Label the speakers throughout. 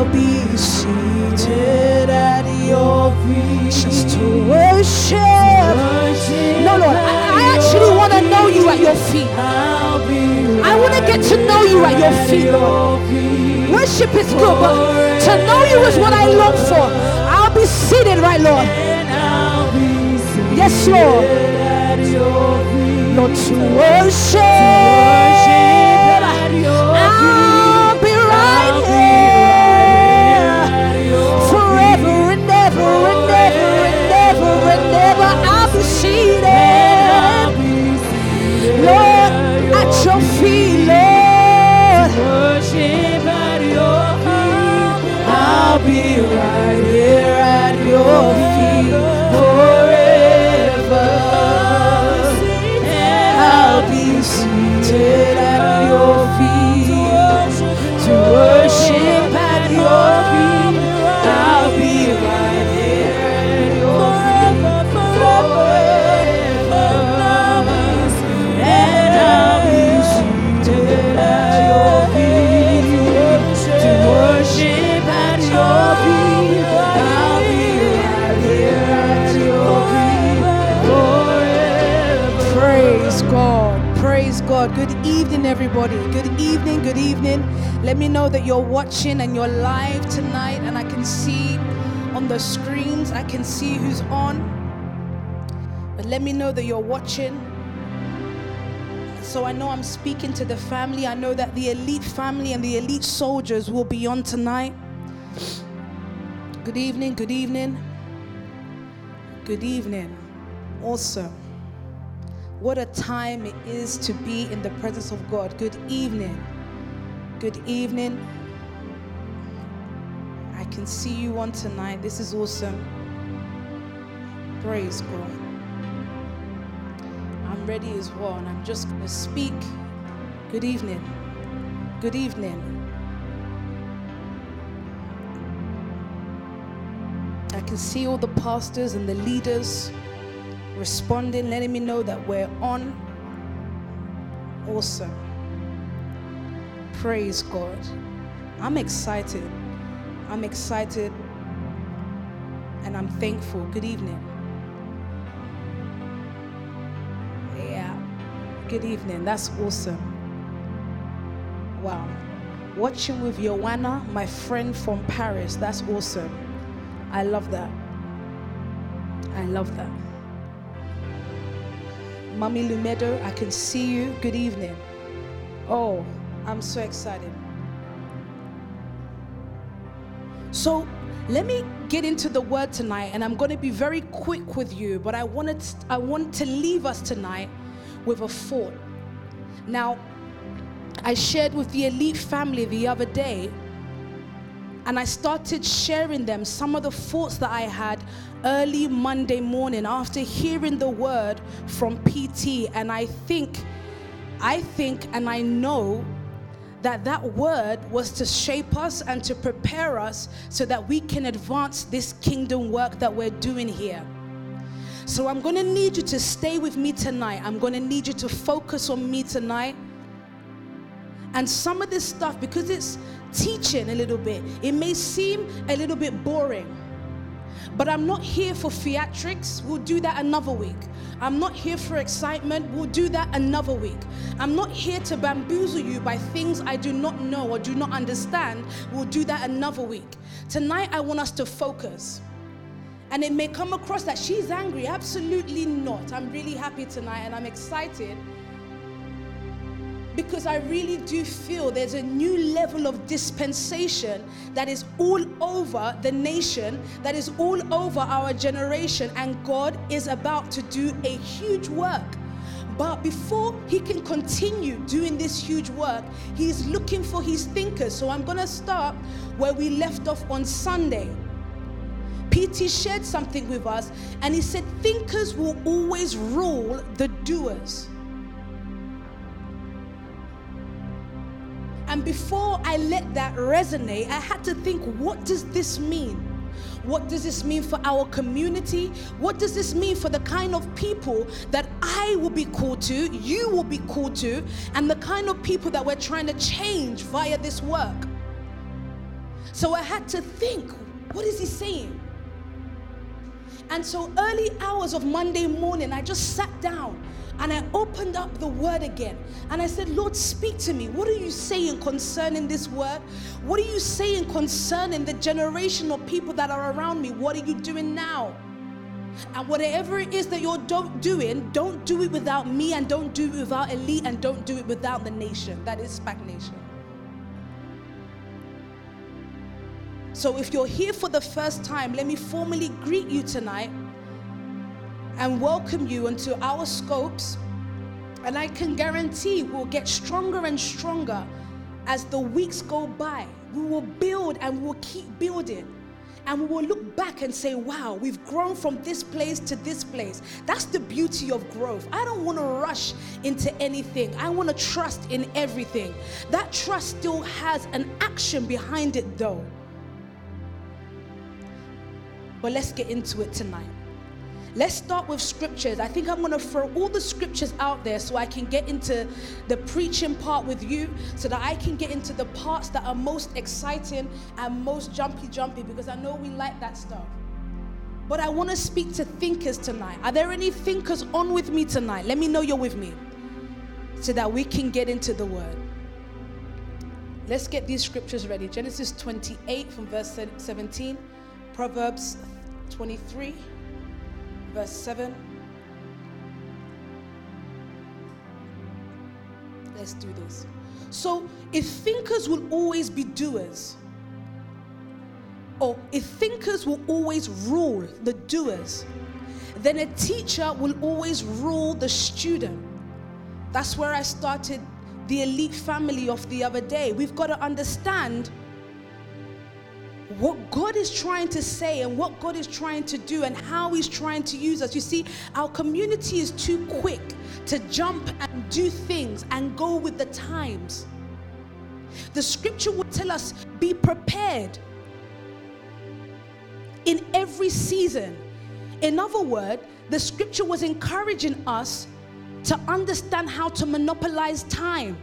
Speaker 1: I'll be seated at your feet just to worship. No, Lord, I, I actually want to know you at your feet. I want to get to know you at your feet, Lord. Worship is good, but to know you is what I long for. I'll be seated, right, Lord? Yes, Lord. Lord, to worship. I'll be ever and ever. I'll be seated, Lord, at your feet, Lord. I'll be right evening, everybody. Good evening. Good evening. Let me know that you're watching and you're live tonight, and I can see on the screens, I can see who's on. But let me know that you're watching. So I know I'm speaking to the family. I know that the elite family and the elite soldiers will be on tonight. Good evening, good evening. Good evening. Awesome. What a time it is to be in the presence of God. Good evening. Good evening. I can see you on tonight. This is awesome. Praise God. I'm ready as well, and I'm just going to speak. Good evening. Good evening. I can see all the pastors and the leaders responding, letting me know that we're on. Awesome. Praise God. I'm excited. I'm excited and I'm thankful. Good evening. Yeah. Good evening. That's awesome. Wow. Watching with Joanna, my friend from Paris. That's awesome. I love that. I love that. Mummy Lumedo, I can see you. Good evening. Oh, I'm so excited. So let me get into the word tonight, and I'm going to be very quick with you, but I wanted I want to leave us tonight with a thought. Now, I shared with the elite family the other day, and I started sharing them some of the thoughts that I had early Monday morning after hearing the word from PT. And I think, I think, and I know that that word was to shape us and to prepare us so that we can advance this kingdom work that we're doing here. So I'm going to need you to stay with me tonight. I'm going to need you to focus on me tonight. And some of this stuff, because it's teaching a little bit, it may seem a little bit boring. But I'm not here for theatrics. We'll do that another week. I'm not here for excitement. We'll do that another week. I'm not here to bamboozle you by things I do not know or do not understand. We'll do that another week. Tonight, I want us to focus. And it may come across that she's angry. Absolutely not. I'm really happy tonight and I'm excited because I really do feel there's a new level of dispensation that is all over the nation, that is all over our generation, and God is about to do a huge work. But before he can continue doing this huge work, he's looking for his thinkers. So I'm going to start where we left off on Sunday. PT shared something with us, and he said, Thinkers will always rule the doers. And before I let that resonate, I had to think, what does this mean? What does this mean for our community? What does this mean for the kind of people that I will be called to, you will be called to, and the kind of people that we're trying to change via this work? So I had to think, what is he saying? And so early hours of Monday morning, I just sat down and I opened up the word again. And I said, Lord, speak to me. What are you saying concerning this word? What are you saying concerning the generation of people that are around me? What are you doing now? And whatever it is that you're do- doing, don't do it without me and don't do it without elite and don't do it without the nation. That is SPAC Nation. So if you're here for the first time, let me formally greet you tonight and welcome you into our scopes. And I can guarantee we'll get stronger and stronger as the weeks go by. We will build and we'll keep building. And we will look back and say, wow, we've grown from this place to this place. That's the beauty of growth. I don't want to rush into anything, I want to trust in everything. That trust still has an action behind it, though. But let's get into it tonight. Let's start with scriptures. I think I'm going to throw all the scriptures out there so I can get into the preaching part with you, so that I can get into the parts that are most exciting and most jumpy, jumpy, because I know we like that stuff. But I want to speak to thinkers tonight. Are there any thinkers on with me tonight? Let me know you're with me so that we can get into the word. Let's get these scriptures ready. Genesis 28 from verse 17, Proverbs 23 verse 7. Let's do this. So, if thinkers will always be doers, or if thinkers will always rule the doers, then a teacher will always rule the student. That's where I started the elite family of the other day. We've got to understand what God is trying to say and what God is trying to do and how He's trying to use us. You see, our community is too quick to jump and do things and go with the times. The scripture will tell us be prepared in every season. In other words, the scripture was encouraging us to understand how to monopolize time.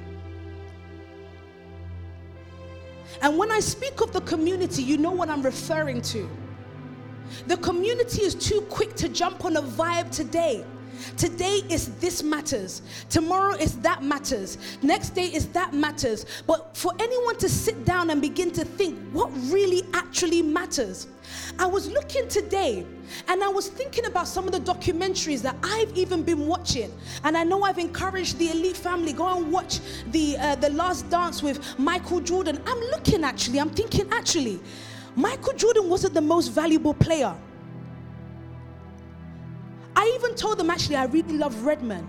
Speaker 1: And when I speak of the community, you know what I'm referring to. The community is too quick to jump on a vibe today. Today is this matters. Tomorrow is that matters. Next day is that matters. But for anyone to sit down and begin to think what really actually matters. I was looking today and I was thinking about some of the documentaries that I've even been watching. And I know I've encouraged the elite family go and watch the uh, the last dance with Michael Jordan. I'm looking actually, I'm thinking actually, Michael Jordan wasn't the most valuable player. Even told them actually I really love Rodman.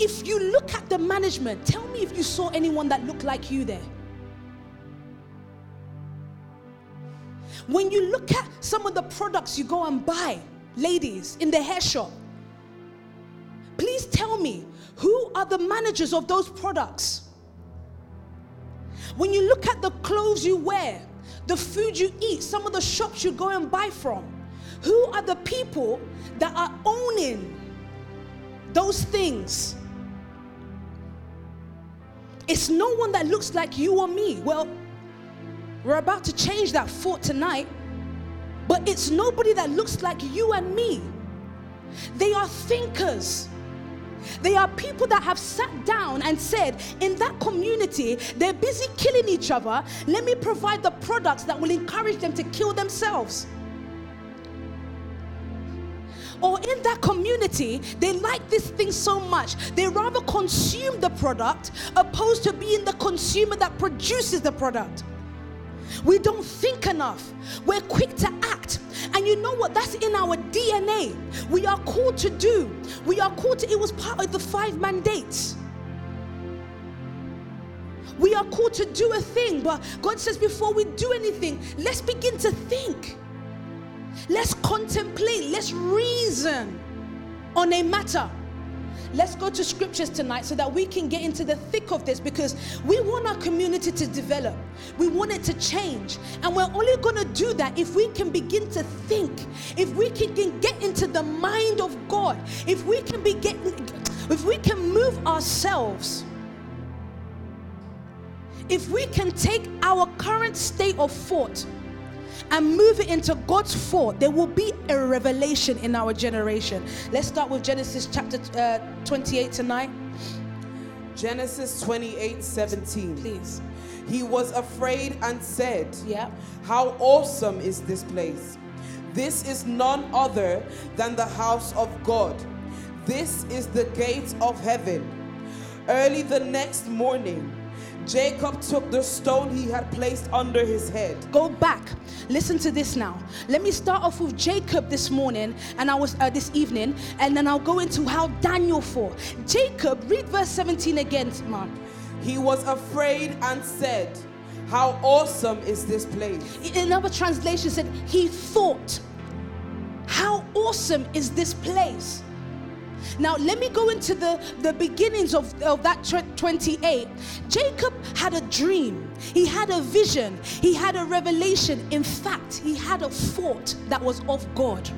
Speaker 1: If you look at the management, tell me if you saw anyone that looked like you there. When you look at some of the products you go and buy, ladies, in the hair shop, please tell me who are the managers of those products? When you look at the clothes you wear, the food you eat, some of the shops you go and buy from, who are the people that are owning those things? It's no one that looks like you or me. Well, we're about to change that thought tonight, but it's nobody that looks like you and me. They are thinkers. They are people that have sat down and said, in that community, they're busy killing each other. Let me provide the products that will encourage them to kill themselves. Or in that community, they like this thing so much, they rather consume the product opposed to being the consumer that produces the product. We don't think enough. We're quick to act. And you know what? That's in our DNA. We are called to do. We are called to, it was part of the five mandates. We are called to do a thing, but God says before we do anything, let's begin to think. Let's contemplate. Let's reason on a matter. Let's go to scriptures tonight so that we can get into the thick of this because we want our community to develop. We want it to change. And we're only going to do that if we can begin to think, if we can get into the mind of God, if we can begin, if we can move ourselves if we can take our current state of thought and move it into God's thought, there will be a revelation in our generation. Let's start with Genesis chapter uh, 28 tonight.
Speaker 2: Genesis 28 17.
Speaker 1: Please.
Speaker 2: He was afraid and said,
Speaker 1: Yeah.
Speaker 2: How awesome is this place! This is none other than the house of God. This is the gate of heaven. Early the next morning, Jacob took the stone he had placed under his head.
Speaker 1: Go back. Listen to this now. Let me start off with Jacob this morning, and I was uh, this evening, and then I'll go into how Daniel fought. Jacob, read verse 17 again, Mark.
Speaker 2: He was afraid and said, How awesome is this place!
Speaker 1: In another translation said he thought, How awesome is this place? Now, let me go into the, the beginnings of, of that tw- 28. Jacob had a dream, he had a vision, he had a revelation. In fact, he had a thought that was of God.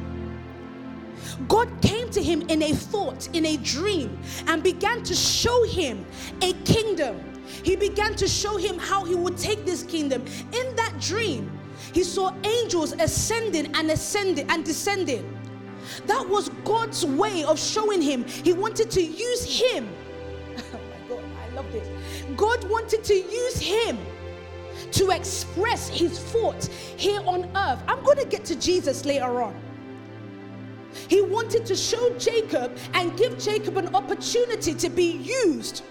Speaker 1: God came to him in a thought, in a dream, and began to show him a kingdom. He began to show him how he would take this kingdom. In that dream, he saw angels ascending and ascending and descending. That was God's way of showing him. He wanted to use him. Oh my God, I love this. God wanted to use him to express his thoughts here on earth. I'm going to get to Jesus later on. He wanted to show Jacob and give Jacob an opportunity to be used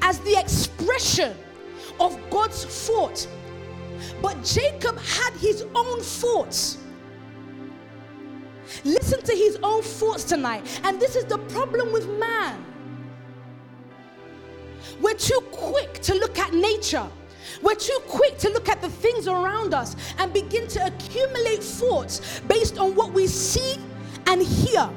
Speaker 1: as the expression of God's thought. But Jacob had his own thoughts. Listen to his own thoughts tonight. And this is the problem with man. We're too quick to look at nature. We're too quick to look at the things around us and begin to accumulate thoughts based on what we see and hear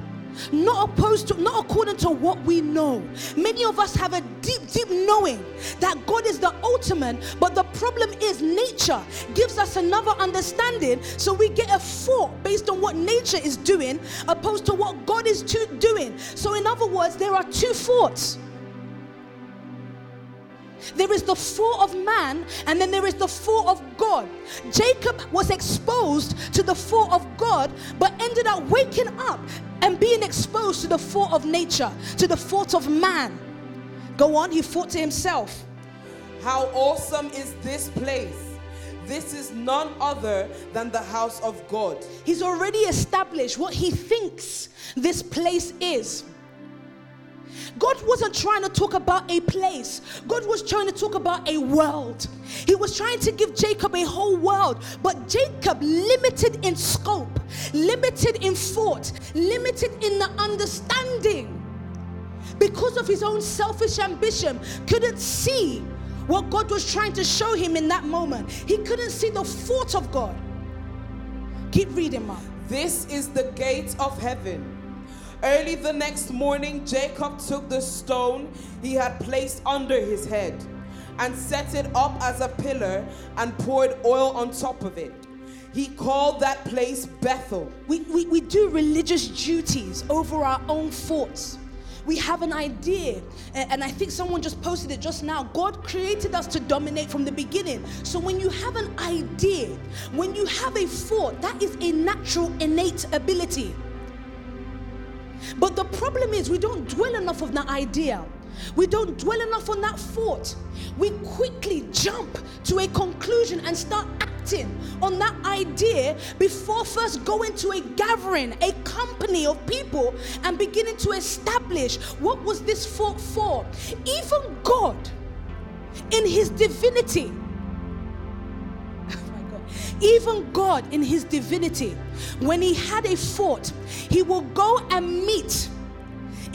Speaker 1: not opposed to not according to what we know. Many of us have a deep deep knowing that god is the ultimate but the problem is nature gives us another understanding. So we get a thought based on what nature is doing opposed to what god is doing. So in other words there are two thoughts there is the thought of man, and then there is the thought of God. Jacob was exposed to the thought of God, but ended up waking up and being exposed to the thought of nature, to the thought of man. Go on, he thought to himself.
Speaker 2: How awesome is this place! This is none other than the house of God.
Speaker 1: He's already established what he thinks this place is. God wasn't trying to talk about a place. God was trying to talk about a world. He was trying to give Jacob a whole world, but Jacob limited in scope, limited in thought, limited in the understanding. Because of his own selfish ambition, couldn't see what God was trying to show him in that moment. He couldn't see the thought of God. Keep reading, Mom.
Speaker 2: This is the gate of heaven. Early the next morning, Jacob took the stone he had placed under his head and set it up as a pillar and poured oil on top of it. He called that place Bethel.
Speaker 1: We, we, we do religious duties over our own thoughts. We have an idea, and, I think someone just posted it just now. God created us to dominate from the beginning. So when you have an idea, when you have a thought, that is a natural, innate ability. But the problem is, we don't dwell enough on that idea. We don't dwell enough on that thought. We quickly jump to a conclusion and start acting on that idea before first going to a gathering, a company of people, and beginning to establish what was this thought for. Even God, in His divinity, even God, in his divinity, when he had a thought, he will go and meet.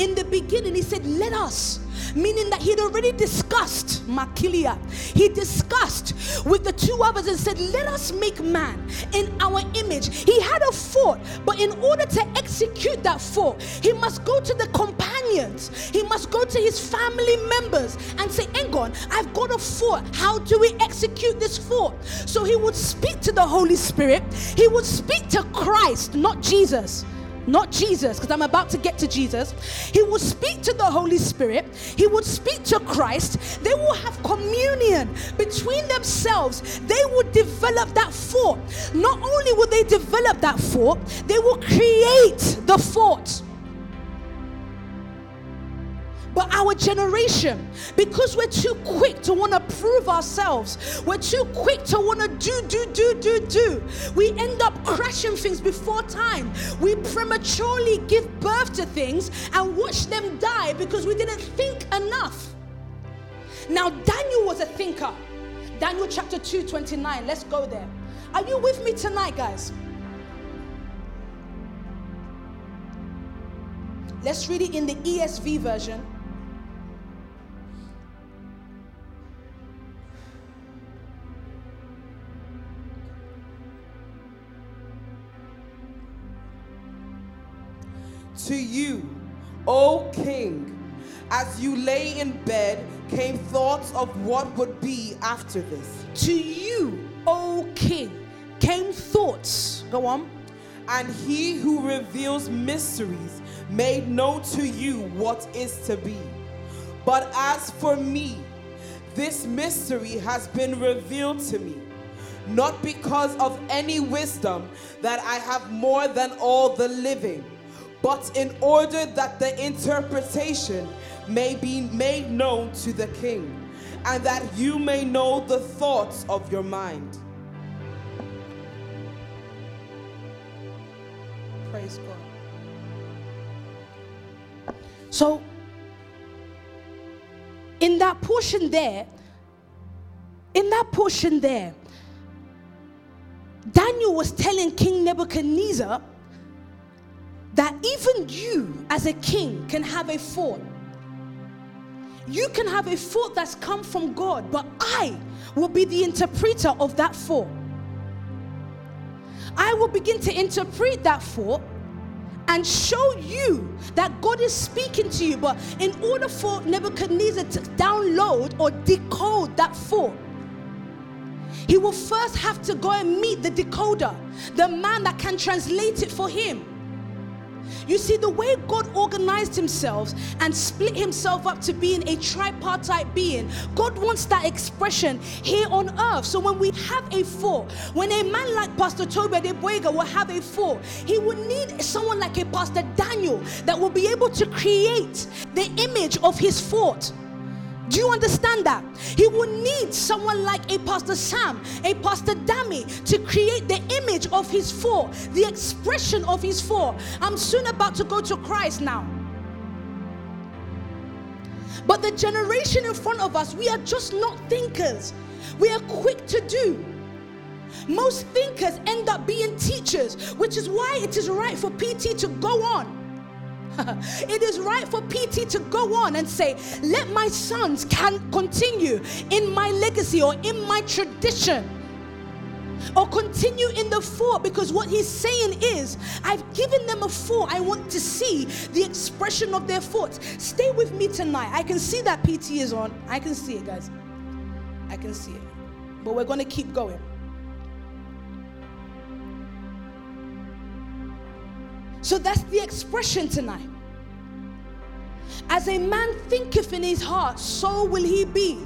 Speaker 1: In the beginning, he said, Let us meaning that he'd already discussed Makilia. He discussed with the two others and said, Let us make man in our image. He had a thought, but in order to execute that thought, he must go to the companions, he must go to his family members and say, Engon, I've got a thought. How do we execute this thought? So he would speak to the Holy Spirit, he would speak to Christ, not Jesus. Not Jesus, because I'm about to get to Jesus. He will speak to the Holy Spirit. He would speak to Christ. They will have communion between themselves. They will develop that thought. Not only will they develop that thought, they will create the thought. But our generation, because we're too quick to want to prove ourselves, we're too quick to want to do, do, do, do, do, we end up crashing things before time. We prematurely give birth to things and watch them die because we didn't think enough. Now, Daniel was a thinker. Daniel chapter 2, 29. Let's go there. Are you with me tonight, guys? Let's read it in the ESV version.
Speaker 2: To you, O King, as you lay in bed, came thoughts of what would be after this.
Speaker 1: To you, O King, came thoughts. Go on.
Speaker 2: And he who reveals mysteries made known to you what is to be. But as for me, this mystery has been revealed to me, not because of any wisdom that I have more than all the living but in order that the interpretation may be made known to the king, and that you may know the thoughts of your mind.
Speaker 1: Praise God. So, in that portion there, in that portion there, Daniel was telling King Nebuchadnezzar that even you, as a king, can have a thought. You can have a thought that's come from God, but I will be the interpreter of that thought. I will begin to interpret that thought and show you that God is speaking to you. But in order for Nebuchadnezzar to download or decode that thought, he will first have to go and meet the decoder, the man that can translate it for him. You see, the way God organized himself and split himself up to being a tripartite being, God wants that expression here on earth. So when we have a four, when a man like Pastor Tobi Adegboyega will have a four, he will need someone like a Pastor Daniel that will be able to create the image of his thought. Do you understand that? He will need someone like a Pastor Sam, a Pastor Dami to create the image of his four, the expression of his four. I'm soon about to go to Christ now. But the generation in front of us, we are just not thinkers. We are quick to do. Most thinkers end up being teachers, which is why it is right for PT to go on it is right for PT to go on and say, Let my sons can continue in my legacy or in my tradition. Or continue in the four because what he's saying is, I've given them a four. I want to see the expression of their thoughts. Stay with me tonight. I can see that PT is on. I can see it, guys. I can see it. But we're going to keep going. So that's the expression tonight. As a man thinketh in his heart, so will he be.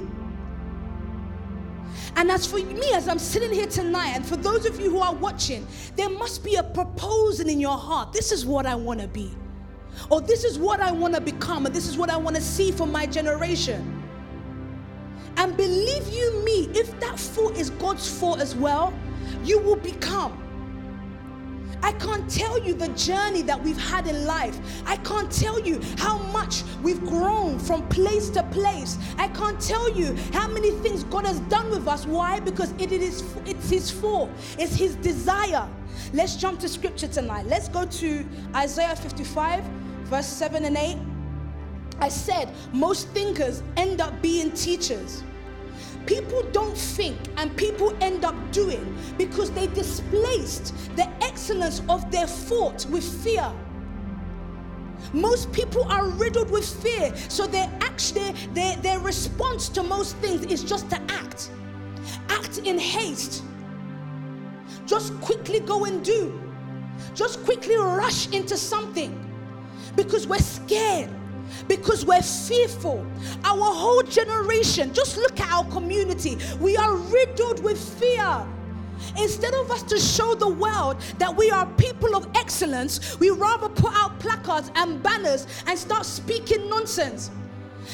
Speaker 1: And as for me, as I'm sitting here tonight, and for those of you who are watching, there must be a proposal in your heart. This is what I want to be, or this is what I want to become, or this is what I want to see for my generation. And believe you me, if that thought is God's thought as well, you will become. I can't tell you the journey that we've had in life. I can't tell you how much we've grown from place to place. I can't tell you how many things God has done with us. Why? Because it is it's his fault. It's his desire. Let's jump to scripture tonight. Let's go to Isaiah 55 verse 7 and 8. I said most thinkers end up being teachers. People don't think and people end up doing because they displaced the excellence of their thought with fear. Most people are riddled with fear, so their actually their, their response to most things is just to act. Act in haste. Just quickly go and do. just quickly rush into something because we're scared, because we're fearful. Our whole generation, just look at our community, we are riddled with fear. Instead of us to show the world that we are people of excellence, we rather put out placards and banners and start speaking nonsense.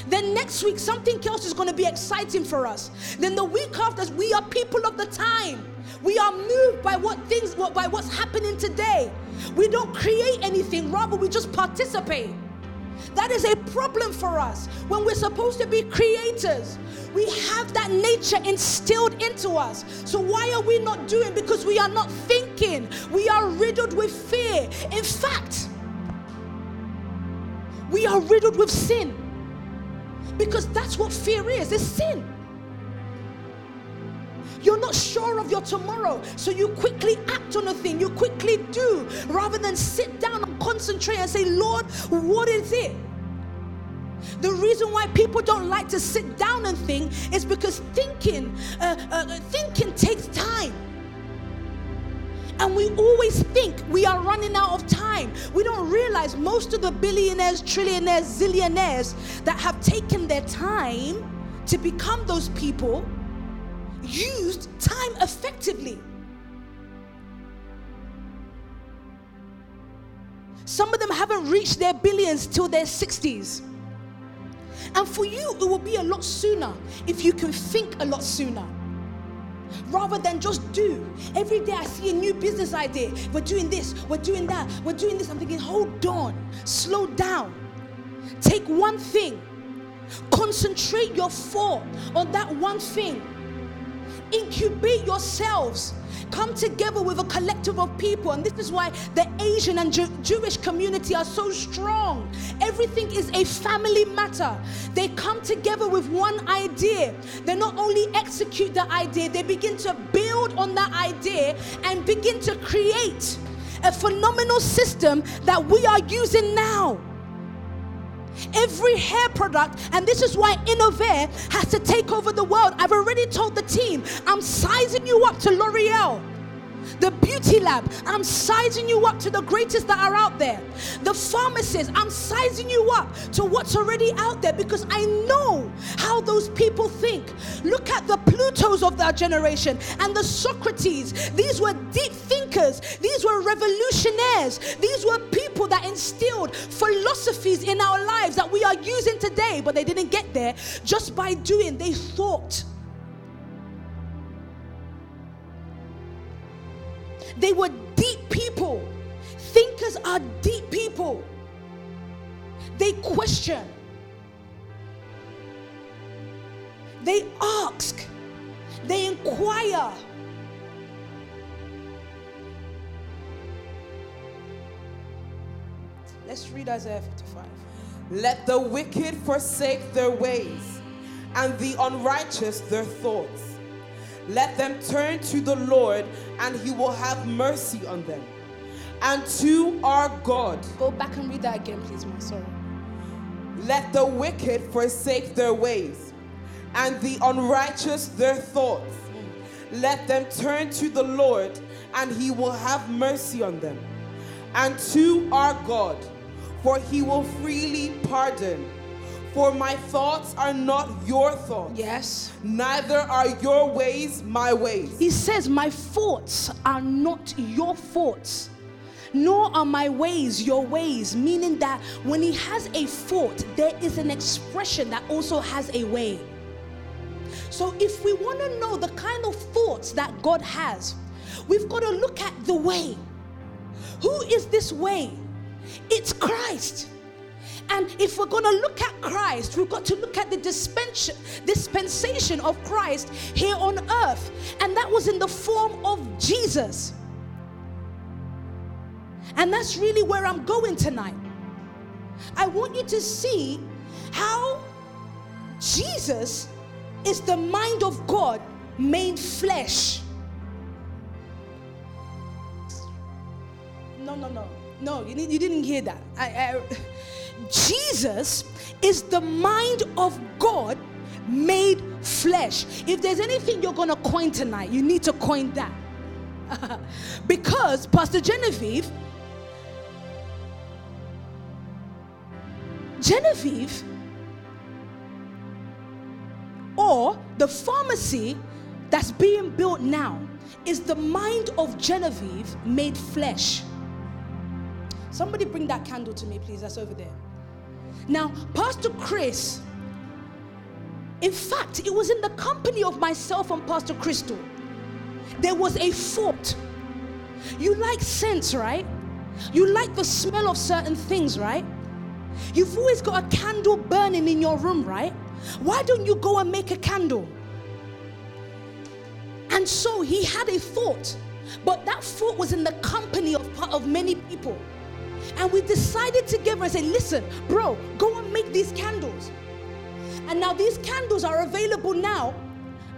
Speaker 1: Then next week, something else is going to be exciting for us. Then the week after, we are people of the time. We are moved by what things, by what's happening today. We don't create anything, rather, we just participate. That is a problem for us when we're supposed to be creators. We have that nature instilled into us. So, why are we not doing? Because we are not thinking. We are riddled with fear. In fact, we are riddled with sin. Because that's what fear is it's sin. You're not sure of your tomorrow, so you quickly act on a thing, you quickly do, rather than sit down and concentrate and say, Lord, what is it? The reason why people don't like to sit down and think is because thinking, uh, uh, thinking takes time. And we always think we are running out of time. We don't realize most of the billionaires, trillionaires, zillionaires that have taken their time to become those people used time effectively. Some of them haven't reached their billions till their 60s. And for you, it will be a lot sooner if you can think a lot sooner rather than just do. Every day I see a new business idea. We're doing this, we're doing that, we're doing this. I'm thinking, hold on, slow down. Take one thing, concentrate your thought on that one thing incubate yourselves. Come together with a collective of people. And this is why the asian and Jew- jewish community are so strong. Everything is a family matter. They come together with one idea. They not only execute the idea they begin to build on that idea and begin to create a phenomenal system that we are using now every hair product, and this is why Innovair has to take over the world. I've already told the team, I'm sizing you up to L'Oreal the beauty lab, I'm sizing you up to the greatest that are out there. The pharmacist, I'm sizing you up to what's already out there because I know how those people think. Look at the Platos of that generation and the Socrates. These were deep thinkers, these were revolutionaries, these were people that instilled philosophies in our lives that we are using today, but they didn't get there just by doing, they thought. They were deep people. Thinkers are deep people. They question, they ask, they inquire. Let's read Isaiah 55.
Speaker 2: Let the wicked forsake their ways, and the unrighteous their thoughts. Let them turn to the Lord, and he will have mercy on them. And to our God.
Speaker 1: Go back and read that again, please, my sorry.
Speaker 2: Let the wicked forsake their ways, and the unrighteous their thoughts. Let them turn to the Lord, and he will have mercy on them. And to our God, for he will freely pardon for my thoughts are not your thoughts.
Speaker 1: Yes.
Speaker 2: Neither are your ways my ways.
Speaker 1: He says, My thoughts are not your thoughts, nor are my ways your ways. Meaning that when he has a thought, there is an expression that also has a way. So if we want to know the kind of thoughts that God has, we've got to look at the way. Who is this way? It's Christ. And if we're going to look at Christ, we've got to look at the dispensation, of Christ here on earth. And that was in the form of Jesus. And that's really where I'm going tonight. I want you to see how Jesus is the mind of God made flesh. No, no, no. No, you, you didn't hear that. I, I Jesus is the mind of God made flesh. If there's anything you're going to coin tonight, you need to coin that. because Pastor Genevieve, Genevieve, or the pharmacy that's being built now, is the mind of Genevieve made flesh. Somebody bring that candle to me, please, that's over there. Now, Pastor Chris, in fact, it was in the company of myself and Pastor Crystal. There was a fort. You like scents, right? You like the smell of certain things, right? You've always got a candle burning in your room, right? Why don't you go and make a candle? And so he had a thought, but that thought was in the company of, of many people. And we decided together and say, listen, bro, go and make these candles. And now these candles are available now.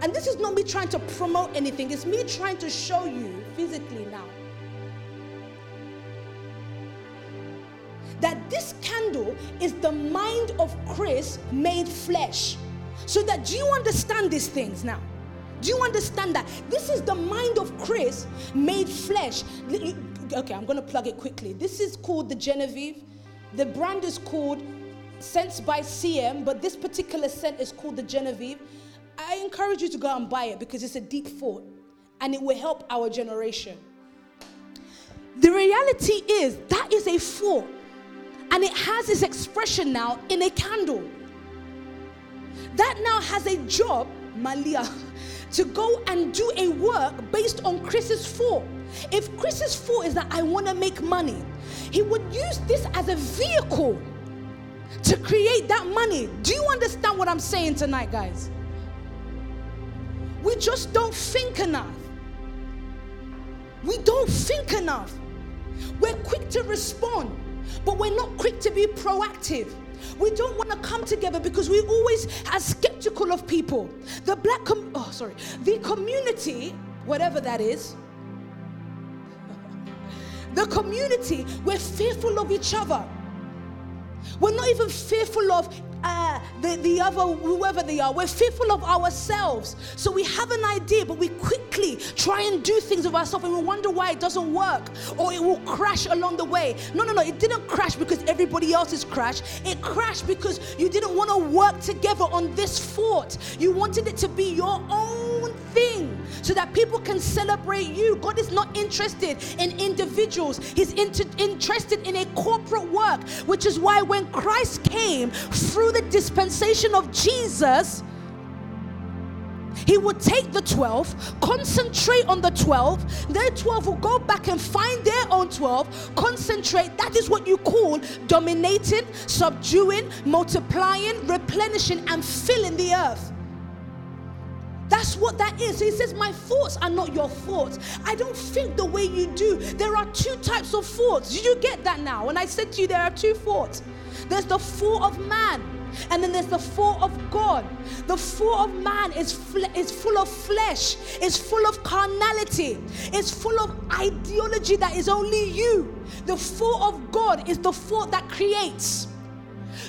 Speaker 1: And this is not me trying to promote anything, it's me trying to show you physically now that this candle is the mind of Chris made flesh. So that do you understand these things now? Do you understand that? This is the mind of Chris made flesh. Okay, I'm going to plug it quickly. This is called the Genevieve. The brand is called Scents by CM, but this particular scent is called the Genevieve. I encourage you to go and buy it because it's a deep thought and it will help our generation. The reality is that is a thought and it has its expression now in a candle. That now has a job, Malia, to go and do a work based on Chris's thought. If Chris's thought is that I want to make money, he would use this as a vehicle to create that money. Do you understand what I'm saying tonight, guys? We just don't think enough. We don't think enough. We're quick to respond. But we're not quick to be proactive. We don't want to come together because we always are skeptical of people. The black, com- oh, sorry, the community, whatever that is, the community, we're fearful of each other. We're not even fearful of uh, the, the other, whoever they are. We're fearful of ourselves. So we have an idea, but we quickly try and do things of ourselves and we wonder why it doesn't work or it will crash along the way. No, no, no. It didn't crash because everybody else is crashed. It crashed because you didn't want to work together on this fort. You wanted it to be your own thing so that people can celebrate you. God is not interested in individuals, He's inter- interested in a corporate work, which is why when Christ came through the dispensation of Jesus, he would take the 12, concentrate on the 12, their 12 will go back and find their own 12, concentrate. That is what you call dominating, subduing, multiplying, replenishing, and filling the earth. That's what that is. He says, My thoughts are not your thoughts. I don't think the way you do. There are two types of thoughts. Did you get that now? When I said to you, there are two thoughts there's the thought of man, and then there's the thought of God. The thought of man is, is full of flesh, is full of carnality, is full of ideology that is only you. The thought of God is the thought that creates.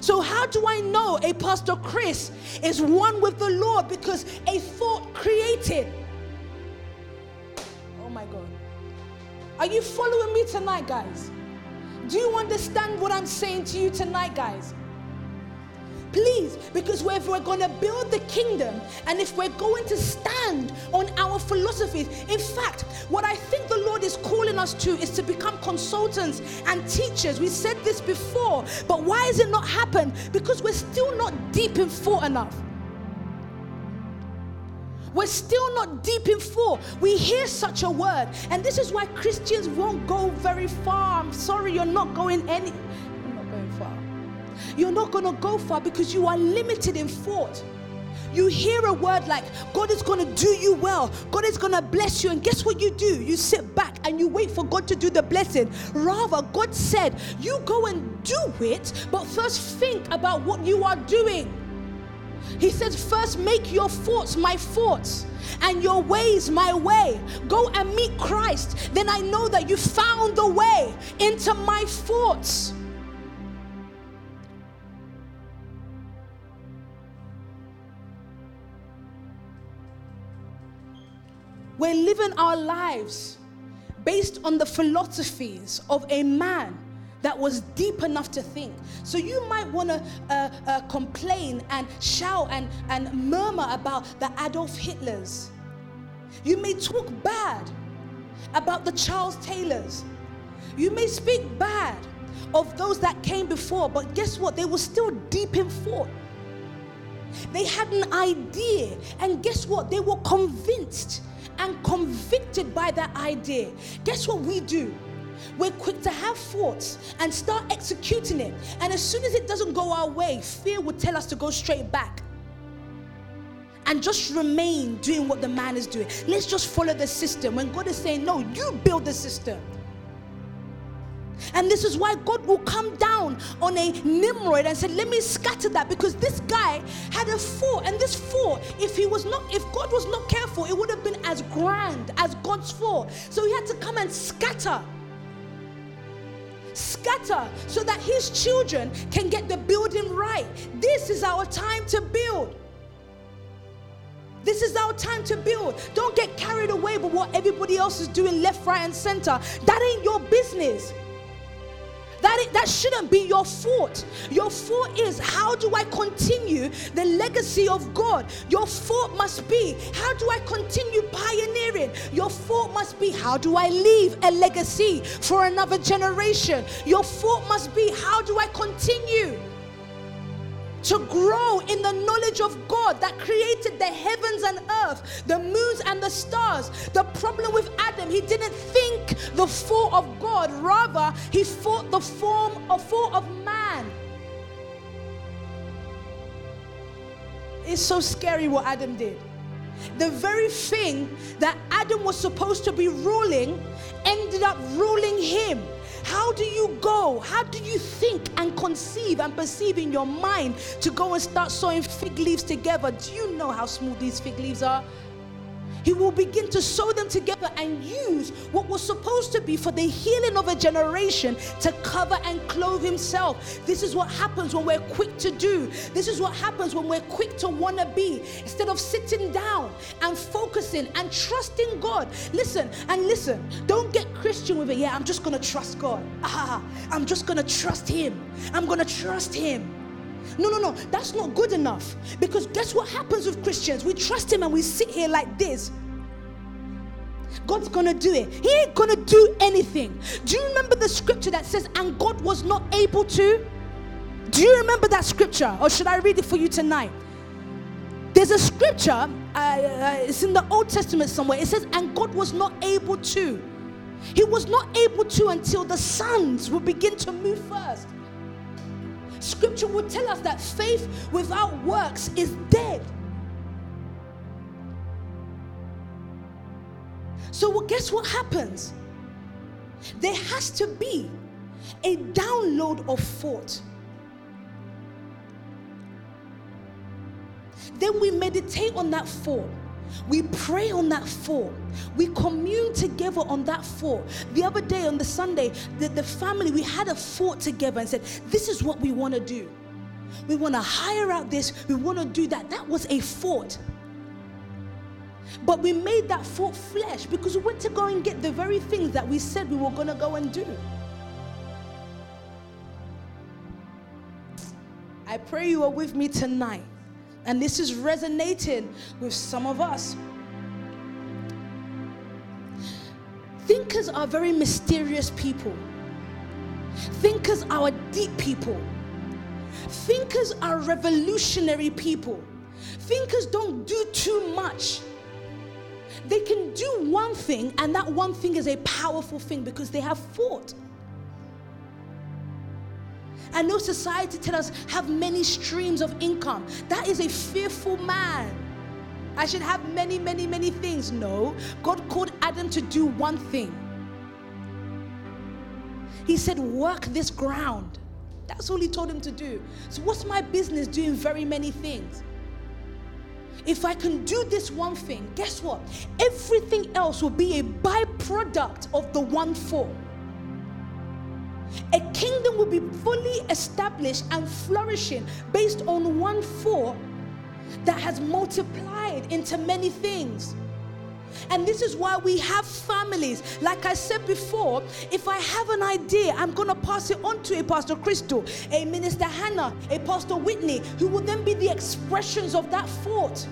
Speaker 1: So, how do I know a Pastor Chris is one with the Lord? Because a thought created. Oh my God. Are you following me tonight, guys? Do you understand what I'm saying to you tonight, guys? Please, because if we're going to build the kingdom and if we're going to stand on our philosophies, in fact, what I think the Lord is calling us to is to become consultants and teachers. We said this before, but why has it not happened? Because we're still not deep in thought enough. We're still not deep in thought. We hear such a word, and this is why Christians won't go very far. I'm sorry, you're not going any. You're not going to go far because you are limited in thought. You hear a word like, God is going to do you well, God is going to bless you, and guess what you do? You sit back and you wait for God to do the blessing. Rather, God said, You go and do it, but first think about what you are doing. He says, First make your thoughts my thoughts and your ways my way. Go and meet Christ. Then I know that you found the way into my thoughts. We're living our lives based on the philosophies of a man that was deep enough to think. So you might want to uh, uh, complain and shout and, and murmur about the Adolf Hitlers. You may talk bad about the Charles Taylors. You may speak bad of those that came before, but guess what? They were still deep in thought. They had an idea, and guess what? They were convinced and convicted by that idea. Guess what we do? We're quick to have thoughts and start executing it. And as soon as it doesn't go our way, fear would tell us to go straight back and just remain doing what the man is doing. Let's just follow the system. When God is saying, No, you build the system. And this is why God will come down on a Nimrod and say, Let me scatter that because this guy had a fort. And this fort, if he was not, if God was not careful, it would have been as grand as God's fort. So he had to come and scatter. Scatter so that his children can get the building right. This is our time to build. This is our time to build. Don't get carried away by what everybody else is doing left, right, and center. That ain't your business. That, that shouldn't be your fault. Your fault is how do I continue the legacy of God? Your fault must be how do I continue pioneering? Your fault must be how do I leave a legacy for another generation? Your fault must be how do I continue? To grow in the knowledge of God that created the heavens and earth, the moons and the stars. The problem with Adam, he didn't think the thought of God, rather, he thought the form of of man. It's so scary what Adam did. The very thing that Adam was supposed to be ruling ended up ruling him. How do you go? How do you think and conceive and perceive in your mind to go and start sewing fig leaves together? Do you know how smooth these fig leaves are? He will begin to sew them together and use what was supposed to be for the healing of a generation to cover and clothe himself. This is what happens when we're quick to do. This is what happens when we're quick to want to be. Instead of sitting down and focusing and trusting God. Listen and listen. Don't get Christian with it. Yeah, I'm just going to trust God. Ah, I'm just going to trust Him. I'm going to trust Him. No, no, no, that's not good enough. Because guess what happens with Christians? We trust Him and we sit here like this. God's gonna do it. He ain't gonna do anything. Do you remember the scripture that says, and God was not able to? Do you remember that scripture? Or should I read it for you tonight? There's a scripture, uh, uh, it's in the Old Testament somewhere. It says, and God was not able to. He was not able to until the sons would begin to move first. Scripture would tell us that faith without works is dead. So, well, guess what happens? There has to be a download of thought. Then we meditate on that thought. We pray on that thought. We commune together on that thought. The other day on the Sunday, the, the family, we had a thought together and said, This is what we want to do. We want to hire out this, we want to do that. That was a thought. But we made that thought flesh because we went to go and get the very things that we said we were going to go and do. I pray you are with me tonight. And this is resonating with some of us. Thinkers are very mysterious people. Thinkers are deep people. Thinkers are revolutionary people. Thinkers don't do too much. They can do one thing, and that one thing is a powerful thing because they have thought. I know society tells us have many streams of income. That is a fearful man. I should have many, many, many things. No, God called Adam to do one thing. He said, Work this ground. That's all he told him to do. So, what's my business doing very many things? If I can do this one thing, guess what? Everything else will be a byproduct of the one thought. A kingdom will be fully established and flourishing based on one thought that has multiplied into many things. And this is why we have families. Like I said before, if I have an idea, I'm going to pass it on to a Pastor Crystal, a Minister Hannah, a Pastor Whitney, who will then be the expressions of that thought.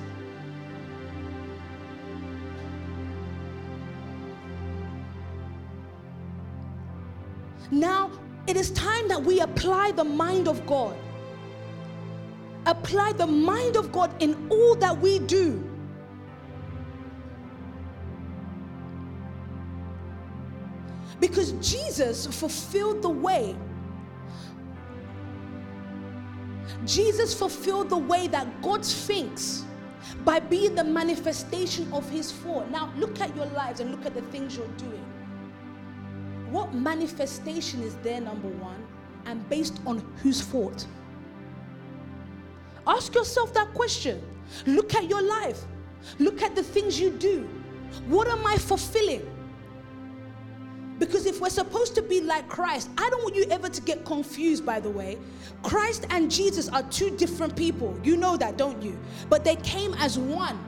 Speaker 1: Now, it is time that we apply the mind of God. Apply the mind of God in all that we do. Because Jesus fulfilled the way. Jesus fulfilled the way that God thinks by being the manifestation of his thought. Now, look at your lives and look at the things you're doing. What manifestation is there, number one, and based on whose fault? Ask yourself that question. Look at your life, look at the things you do. What am I fulfilling? Because if we're supposed to be like Christ, I don't want you ever to get confused, by the way. Christ and Jesus are two different people. You know that, don't you? But they came as one.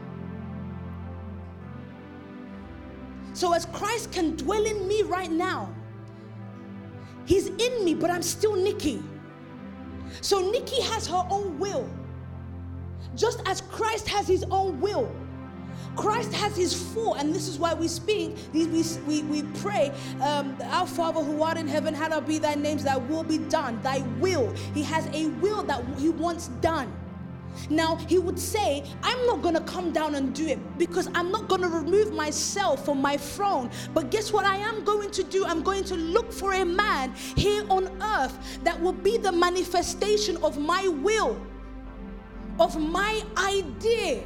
Speaker 1: So, as Christ can dwell in me right now, He's in me, but I'm still Nikki. So, Nikki has her own will. Just as Christ has His own will, Christ has his full, and this is why we speak, we, we, we pray, um, Our Father who art in heaven, hallowed be thy name, thy will be done, thy will. He has a will that he wants done. Now, he would say, I'm not going to come down and do it because I'm not going to remove myself from my throne. But guess what I am going to do? I'm going to look for a man here on earth that will be the manifestation of my will, of my idea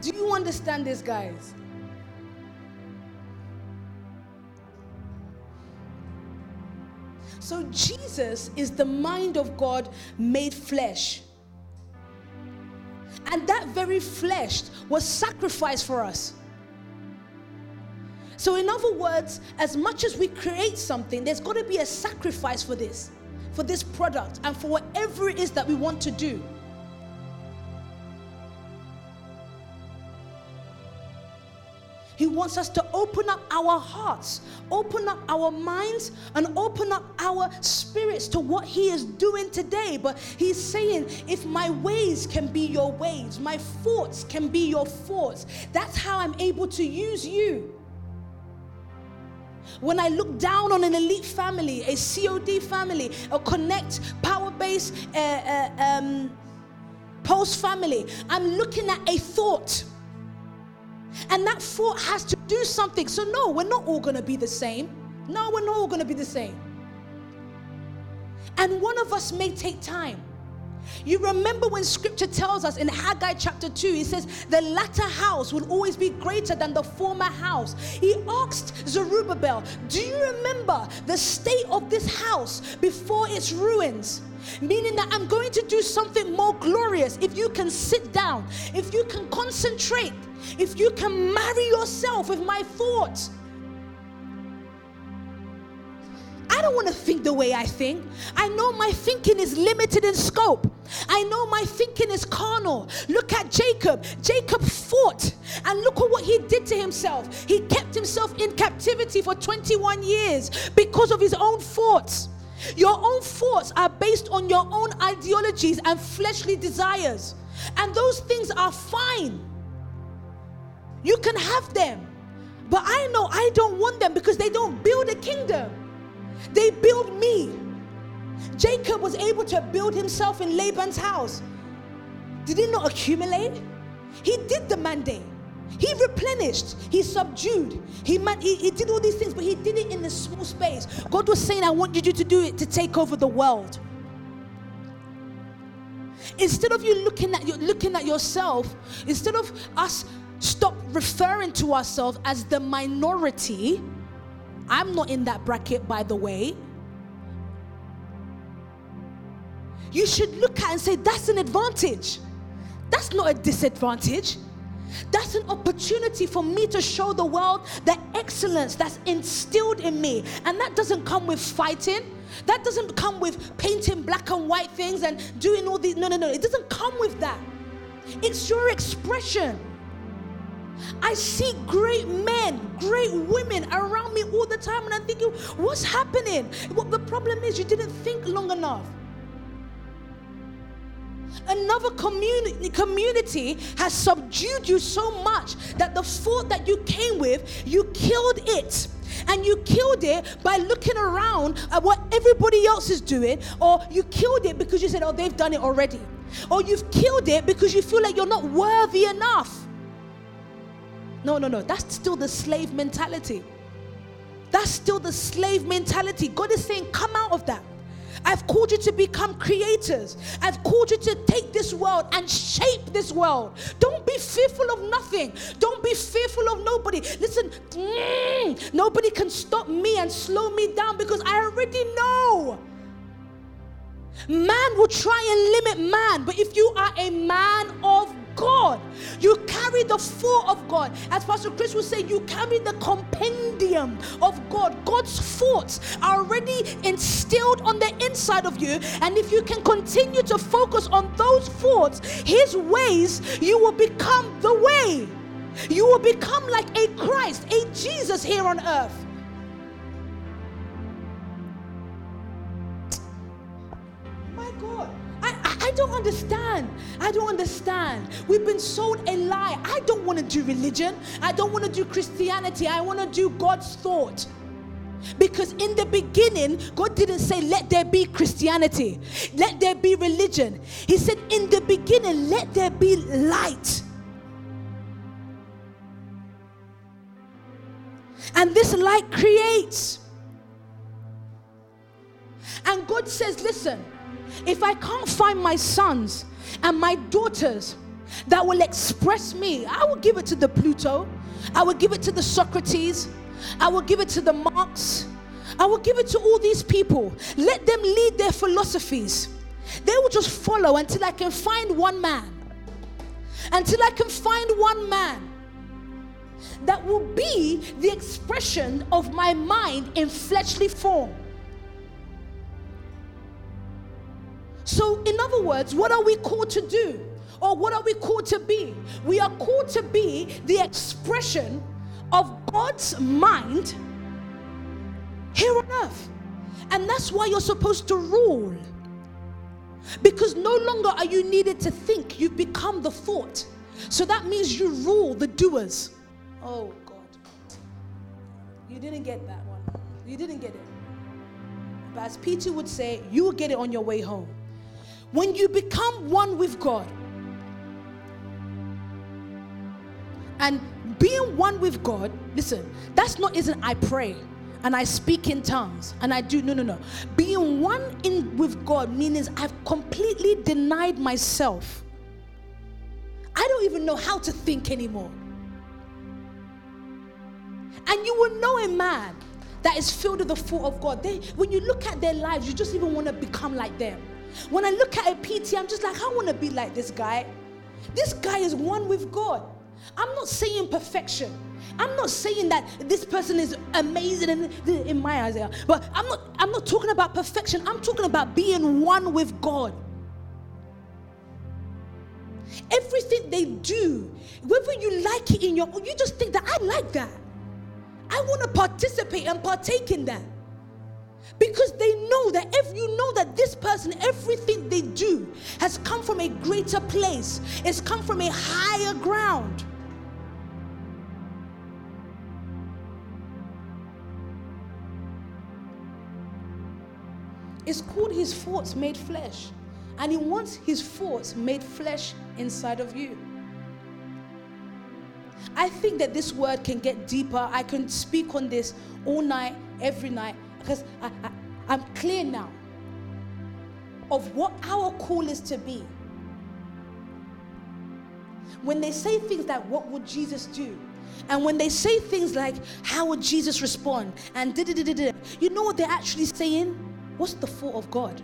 Speaker 1: Do you understand this, guys? So, Jesus is the mind of God made flesh. And that very flesh was sacrificed for us. So, in other words, as much as we create something, there's got to be a sacrifice for this, for this product, and for whatever it is that we want to do. Wants us to open up our hearts, open up our minds, and open up our spirits to what He is doing today. But He's saying, if my ways can be your ways, my thoughts can be your thoughts, that's how I'm able to use you. When I look down on an elite family, a COD family, a Connect, Power Base, uh, uh, um, Post family, I'm looking at a thought. And that thought has to do something. So, no, we're not all going to be the same. No, we're not all going to be the same. And one of us may take time. You remember when scripture tells us in Haggai chapter 2, he says, The latter house will always be greater than the former house. He asked Zerubbabel, Do you remember the state of this house before its ruins? Meaning that I'm going to do something more glorious if you can sit down, if you can concentrate, if you can marry yourself with my thoughts. I don't want to think the way I think. I know my thinking is limited in scope. I know my thinking is carnal. Look at Jacob. Jacob fought, and look at what he did to himself. He kept himself in captivity for 21 years because of his own thoughts. Your own thoughts are based on your own ideologies and fleshly desires, and those things are fine. You can have them. But I know I don't want them because they don't build a kingdom, they build me. Jacob was able to build himself in Laban's house. Did he not accumulate? He did the mandate. He replenished, he subdued, he, man, he, he did all these things, but he did it in a small space. God was saying, I want you to do it to take over the world. Instead of you looking at you looking at yourself, instead of us stop referring to ourselves as the minority. I'm not in that bracket, by the way. You should look at and say, that's an advantage. That's not a disadvantage. That's an opportunity for me to show the world the excellence that's instilled in me. And that doesn't come with fighting. That doesn't come with painting black and white things and doing all these. No, no, no. It doesn't come with that. It's your expression. I see great men, great women around me all the time, and I'm thinking, what's happening? Well, the problem is you didn't think long enough. Another community, community has subdued you so much that the thought that you came with, you killed it. And you killed it by looking around at what everybody else is doing, or you killed it because you said, Oh, they've done it already. Or you've killed it because you feel like you're not worthy enough. No, no, no. That's still the slave mentality. That's still the slave mentality. God is saying, Come out of that. I've called you to become creators. I've called you to take this world and shape this world. Don't be fearful of nothing. Don't be fearful of nobody. Listen, mm, nobody can stop me and slow me down because I already know. Man will try and limit man, but if you are a man of God. You carry the full of God. As Pastor Chris would say, you carry the compendium of God. God's thoughts are already instilled on the inside of you. And if you can continue to focus on those thoughts, His ways, you will become the way. You will become like a Christ, a Jesus here on earth. Don't understand. I don't understand. We've been sold a lie. I don't want to do religion. I don't want to do Christianity. I want to do God's thought. Because in the beginning, God didn't say, let there be Christianity, let there be religion. He said, in the beginning, let there be light. And this light creates. And God says, listen, if I can't find my sons and my daughters that will express me, I will give it to the Pluto. I will give it to the Socrates. I will give it to the Marx. I will give it to all these people. Let them lead their philosophies. They will just follow until I can find one man. Until I can find one man that will be the expression of my mind in fleshly form. So, in other words, what are we called to do? Or what are we called to be? We are called to be the expression of God's mind here on earth. And that's why you're supposed to rule. Because no longer are you needed to think, you've become the thought. So that means you rule the doers. Oh God. You didn't get that one. You didn't get it. But as Peter would say, you will get it on your way home. When you become one with God, and being one with God, listen, that's not isn't I pray and I speak in tongues and I do no no no. Being one in with God means I've completely denied myself. I don't even know how to think anymore. And you will know a man that is filled with the thought of God. They, when you look at their lives, you just even want to become like them. When I look at a PT, I'm just like, I want to be like this guy. This guy is one with God. I'm not saying perfection. I'm not saying that this person is amazing in, in my eyes, but I'm not, I'm not talking about perfection. I'm talking about being one with God. Everything they do, whether you like it in your, you just think that I like that. I want to participate and partake in that. Because they know that if you know that this person, everything they do has come from a greater place, it's come from a higher ground. It's called his thoughts made flesh. And he wants his thoughts made flesh inside of you. I think that this word can get deeper. I can speak on this all night, every night because I, I, I'm clear now of what our call is to be. When they say things like, What would Jesus do? And when they say things like, How would Jesus respond? And da da da da you know what they're actually saying? What's the thought of God?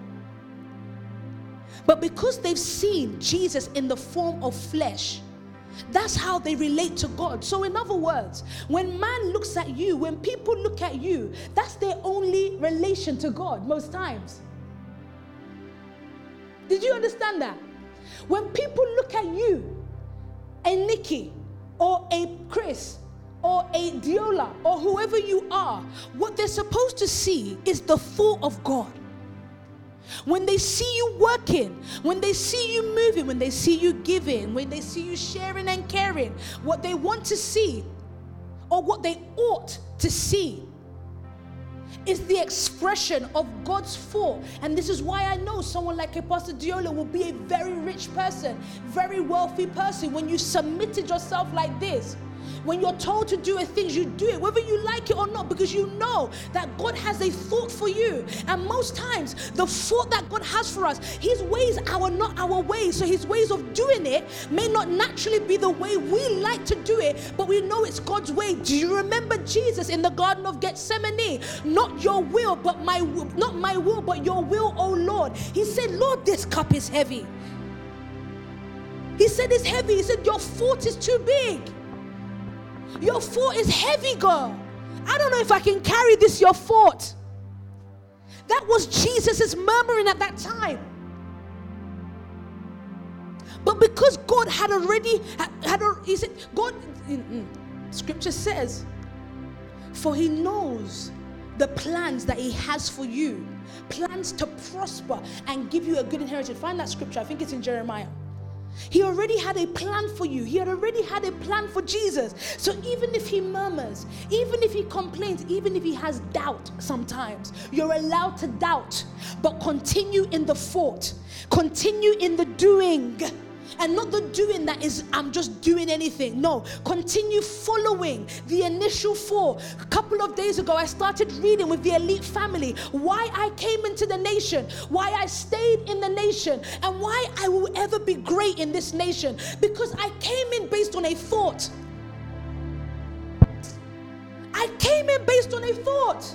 Speaker 1: But because they've seen Jesus in the form of flesh, That's how they relate to God. So, in other words, when man looks at you, when people look at you, that's their only relation to God most times. Did you understand that? When people look at you, a Nikki or a Chris or a Diola or whoever you are, what they're supposed to see is the full of God. When they see you working, when they see you moving, when they see you giving, when they see you sharing and caring, what they want to see or what they ought to see is the expression of God's full. And this is why I know someone like Pastor Diola will be a very rich person, very wealthy person when you submitted yourself like this. When you're told to do a thing, you do it, whether you like it or not, because you know that God has a thought for you. And most times, the thought that God has for us, His ways are not our ways. So His ways of doing it may not naturally be the way we like to do it, but we know it's God's way. Do you remember Jesus in the Garden of Gethsemane? Not your will, but my not my will, but your will, oh Lord. He said, Lord, this cup is heavy. He said it's heavy. He said, Your thought is too big. Your foot is heavy, girl. I don't know if I can carry this, your foot. That was Jesus' murmuring at that time. But because God had already had, had he said, God, mm, mm, scripture says, for he knows the plans that he has for you, plans to prosper and give you a good inheritance. Find that scripture, I think it's in Jeremiah. He already had a plan for you. He had already had a plan for Jesus. So even if he murmurs, even if he complains, even if he has doubt sometimes, you're allowed to doubt, but continue in the fort, continue in the doing and not the doing that is I'm just doing anything. No, continue following the initial four. A couple of days ago, I started reading with the elite family why I came into the nation, why I stayed in the nation, and why I will ever be great in this nation. Because I came in based on a thought. I came in based on a thought.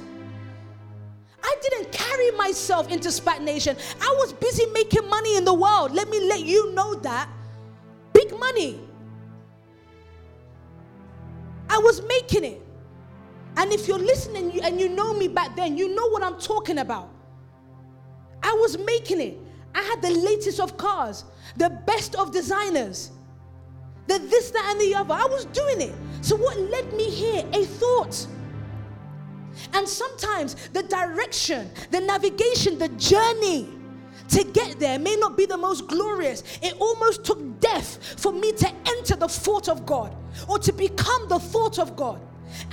Speaker 1: I didn't carry myself into stagnation. I was busy making money in the world. Let me let you know that. Big money. I was making it. And if you're listening and you know me back then, you know what I'm talking about. I was making it. I had the latest of cars, the best of designers, the this, that, and the other. I was doing it. So, what led me here? A thought. And sometimes the direction, the navigation, the journey to get there may not be the most glorious. It almost took death for me to enter the thought of God or to become the thought of God.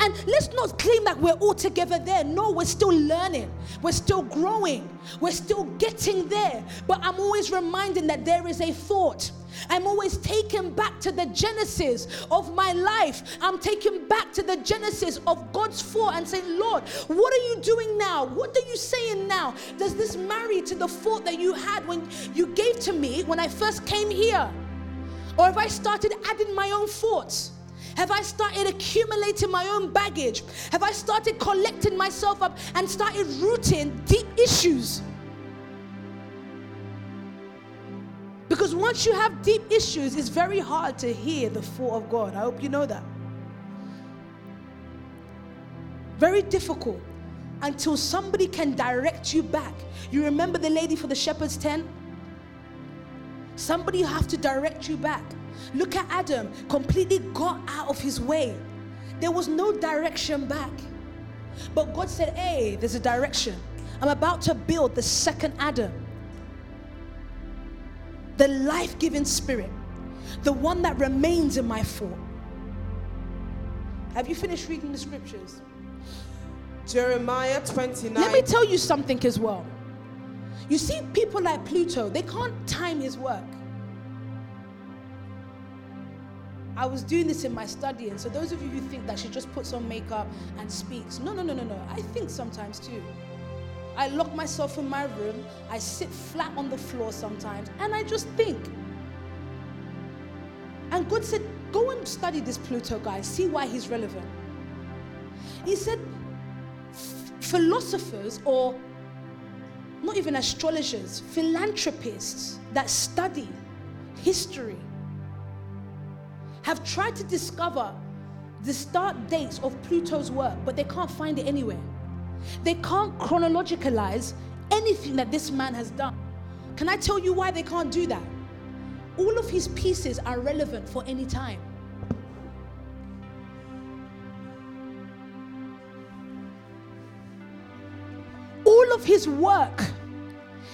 Speaker 1: And let's not claim that we're all together there. No, we're still learning. We're still growing. We're still getting there. But I'm always reminding that there is a thought. I'm always taken back to the genesis of my life. I'm taken back to the genesis of God's thought and saying, Lord, what are you doing now? What are you saying now? Does this marry to the thought that you had when you gave to me when I first came here? Or have I started adding my own thoughts? Have I started accumulating my own baggage? Have I started collecting myself up and started rooting deep issues? Because once you have deep issues, it's very hard to hear the thought of God. I hope you know that. Very difficult until somebody can direct you back. You remember the lady for the shepherd's tent? Somebody have to direct you back. Look at Adam, completely got out of his way. There was no direction back. But God said, Hey, there's a direction. I'm about to build the second Adam. The life giving spirit, the one that remains in my form. Have you finished reading the scriptures?
Speaker 2: Jeremiah 29.
Speaker 1: Let me tell you something as well. You see, people like Pluto, they can't time his work. I was doing this in my study, and so those of you who think that she just puts on makeup and speaks, no, no, no, no, no. I think sometimes too. I lock myself in my room, I sit flat on the floor sometimes, and I just think. And God said, Go and study this Pluto guy, see why he's relevant. He said, philosophers or not even astrologers, philanthropists that study history have tried to discover the start dates of Pluto's work, but they can't find it anywhere. They can't chronologicalize anything that this man has done. Can I tell you why they can't do that? All of his pieces are relevant for any time. All of his work,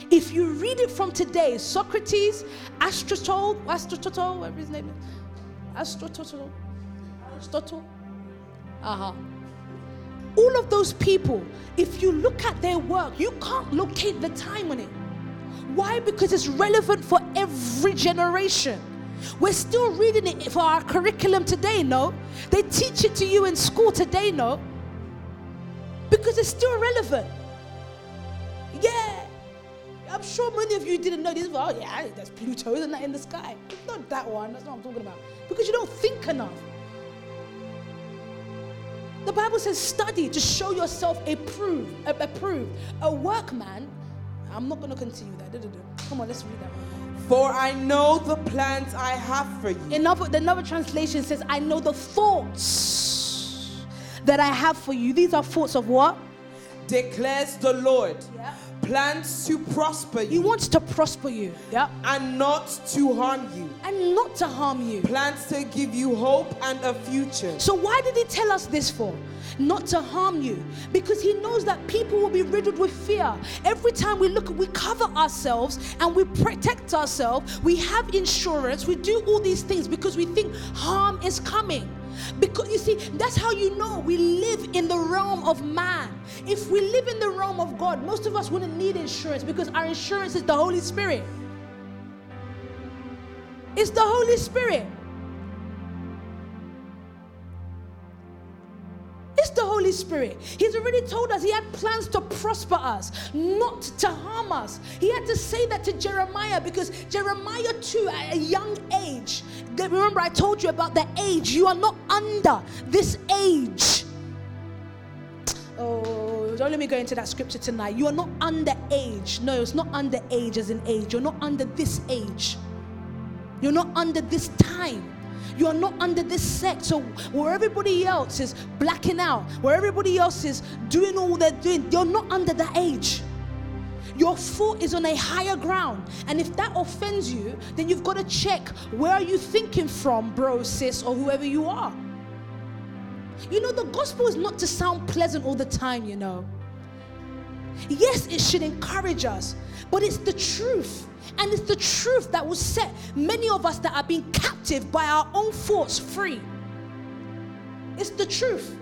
Speaker 1: if you read it from today, Socrates, Aristotle, whatever his name is, Aristotle, Aristotle, uh huh all of those people, if you look at their work, you can't locate the time on it. Why? Because it's relevant for every generation. We're still reading it for our curriculum today, no? They teach it to you in school today, no? Because it's still relevant. Yeah. I'm sure many of you didn't know this. Oh, yeah, there's Pluto, isn't that in the sky? Not that one, that's not what I'm talking about. Because you don't think enough. The Bible says, study to show yourself approved, approved, a workman. I'm not going to continue that. Come on, let's read that one.
Speaker 2: For I know the plans I have for you.
Speaker 1: Another, the another translation says, I know the thoughts that I have for you. These are thoughts of what?
Speaker 2: Declares the Lord. Yeah plans to prosper you.
Speaker 1: He wants to prosper you. Yeah.
Speaker 2: And not to harm you.
Speaker 1: And not to harm you.
Speaker 2: Plans to give you hope and a future.
Speaker 1: So why did he tell us this for? Not to harm you. Because he knows that people will be riddled with fear. Every time we look, we cover ourselves and we protect ourselves. We have insurance. We do all these things because we think harm is coming. Because you see, that's how you know we live in the realm of man. If we live in the realm of God, most of us wouldn't need insurance because our insurance is the Holy Spirit. It's the Holy Spirit. It's the Holy Spirit. He's already told us he had plans to prosper us, not to harm us. He had to say that to Jeremiah because Jeremiah, too, at a young age, remember I told you about the age. You are not under this age. Oh, don't let me go into that scripture tonight. You are not under age. No, it's not under age as an age. You're not under this age. You're not under this time. You are not under this sect. So where everybody else is blacking out, where everybody else is doing all they're doing, you're not under that age. Your foot is on a higher ground. And if that offends you, then you've got to check where are you thinking from, bro, sis, or whoever you are. You know, the gospel is not to sound pleasant all the time, you know. Yes, it should encourage us, but it's the truth. And it's the truth that will set many of us that are being captive by our own thoughts free. It's the truth.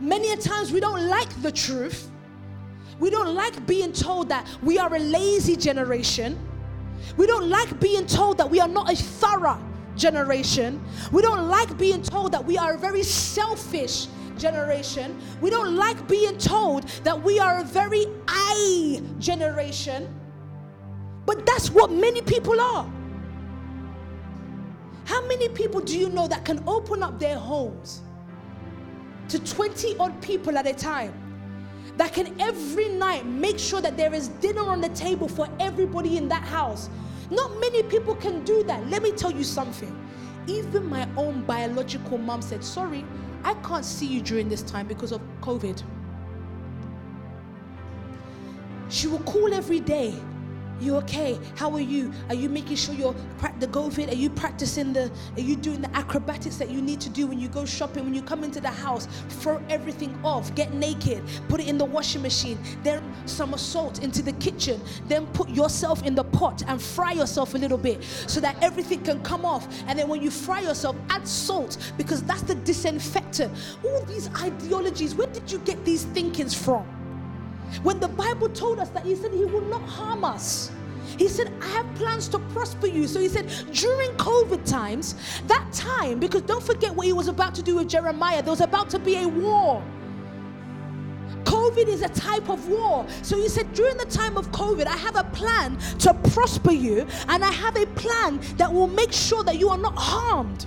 Speaker 1: Many a times we don't like the truth. We don't like being told that we are a lazy generation. We don't like being told that we are not a thorough generation. We don't like being told that we are a very selfish generation. We don't like being told that we are a very I generation. But that's what many people are. How many people do you know that can open up their homes to 20 odd people at a time? That can every night make sure that there is dinner on the table for everybody in that house. Not many people can do that. Let me tell you something. Even my own biological mom said, Sorry, I can't see you during this time because of COVID. She will call every day you okay? How are you? Are you making sure you're the COVID? Are you practicing the? Are you doing the acrobatics that you need to do when you go shopping? When you come into the house, throw everything off, get naked, put it in the washing machine, then some salt into the kitchen, then put yourself in the pot and fry yourself a little bit so that everything can come off. And then when you fry yourself, add salt because that's the disinfectant. All these ideologies, where did you get these thinkings from? When the Bible told us that He said He will not harm us. He said, I have plans to prosper you. So he said, during COVID times, that time, because don't forget what he was about to do with Jeremiah, there was about to be a war. COVID is a type of war. So he said, during the time of COVID, I have a plan to prosper you, and I have a plan that will make sure that you are not harmed.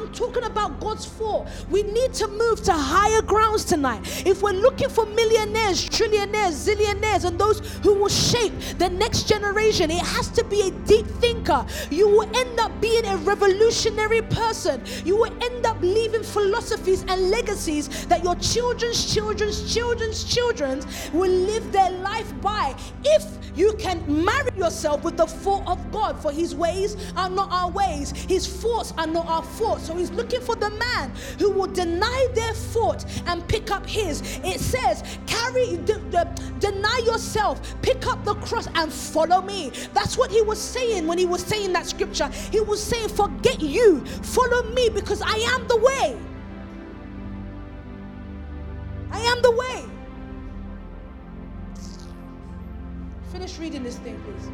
Speaker 1: I'm talking about God's fort. We need to move to higher grounds tonight. If we're looking for millionaires, trillionaires, zillionaires, and those who will shape the next generation, it has to be a deep thinker. You will end up being a revolutionary person. You will end up leaving philosophies and legacies that your children's children's children's children will live their life by. If you can marry yourself with the thought of God, for his ways are not our ways, his thoughts are not our thoughts. So he's looking for the man who will deny their thought and pick up his. It says, carry, deny yourself, pick up the cross and follow me. That's what he was saying when he was saying that scripture. He was saying, forget you, follow me because I am the way. I am the way. Finish reading this thing, please.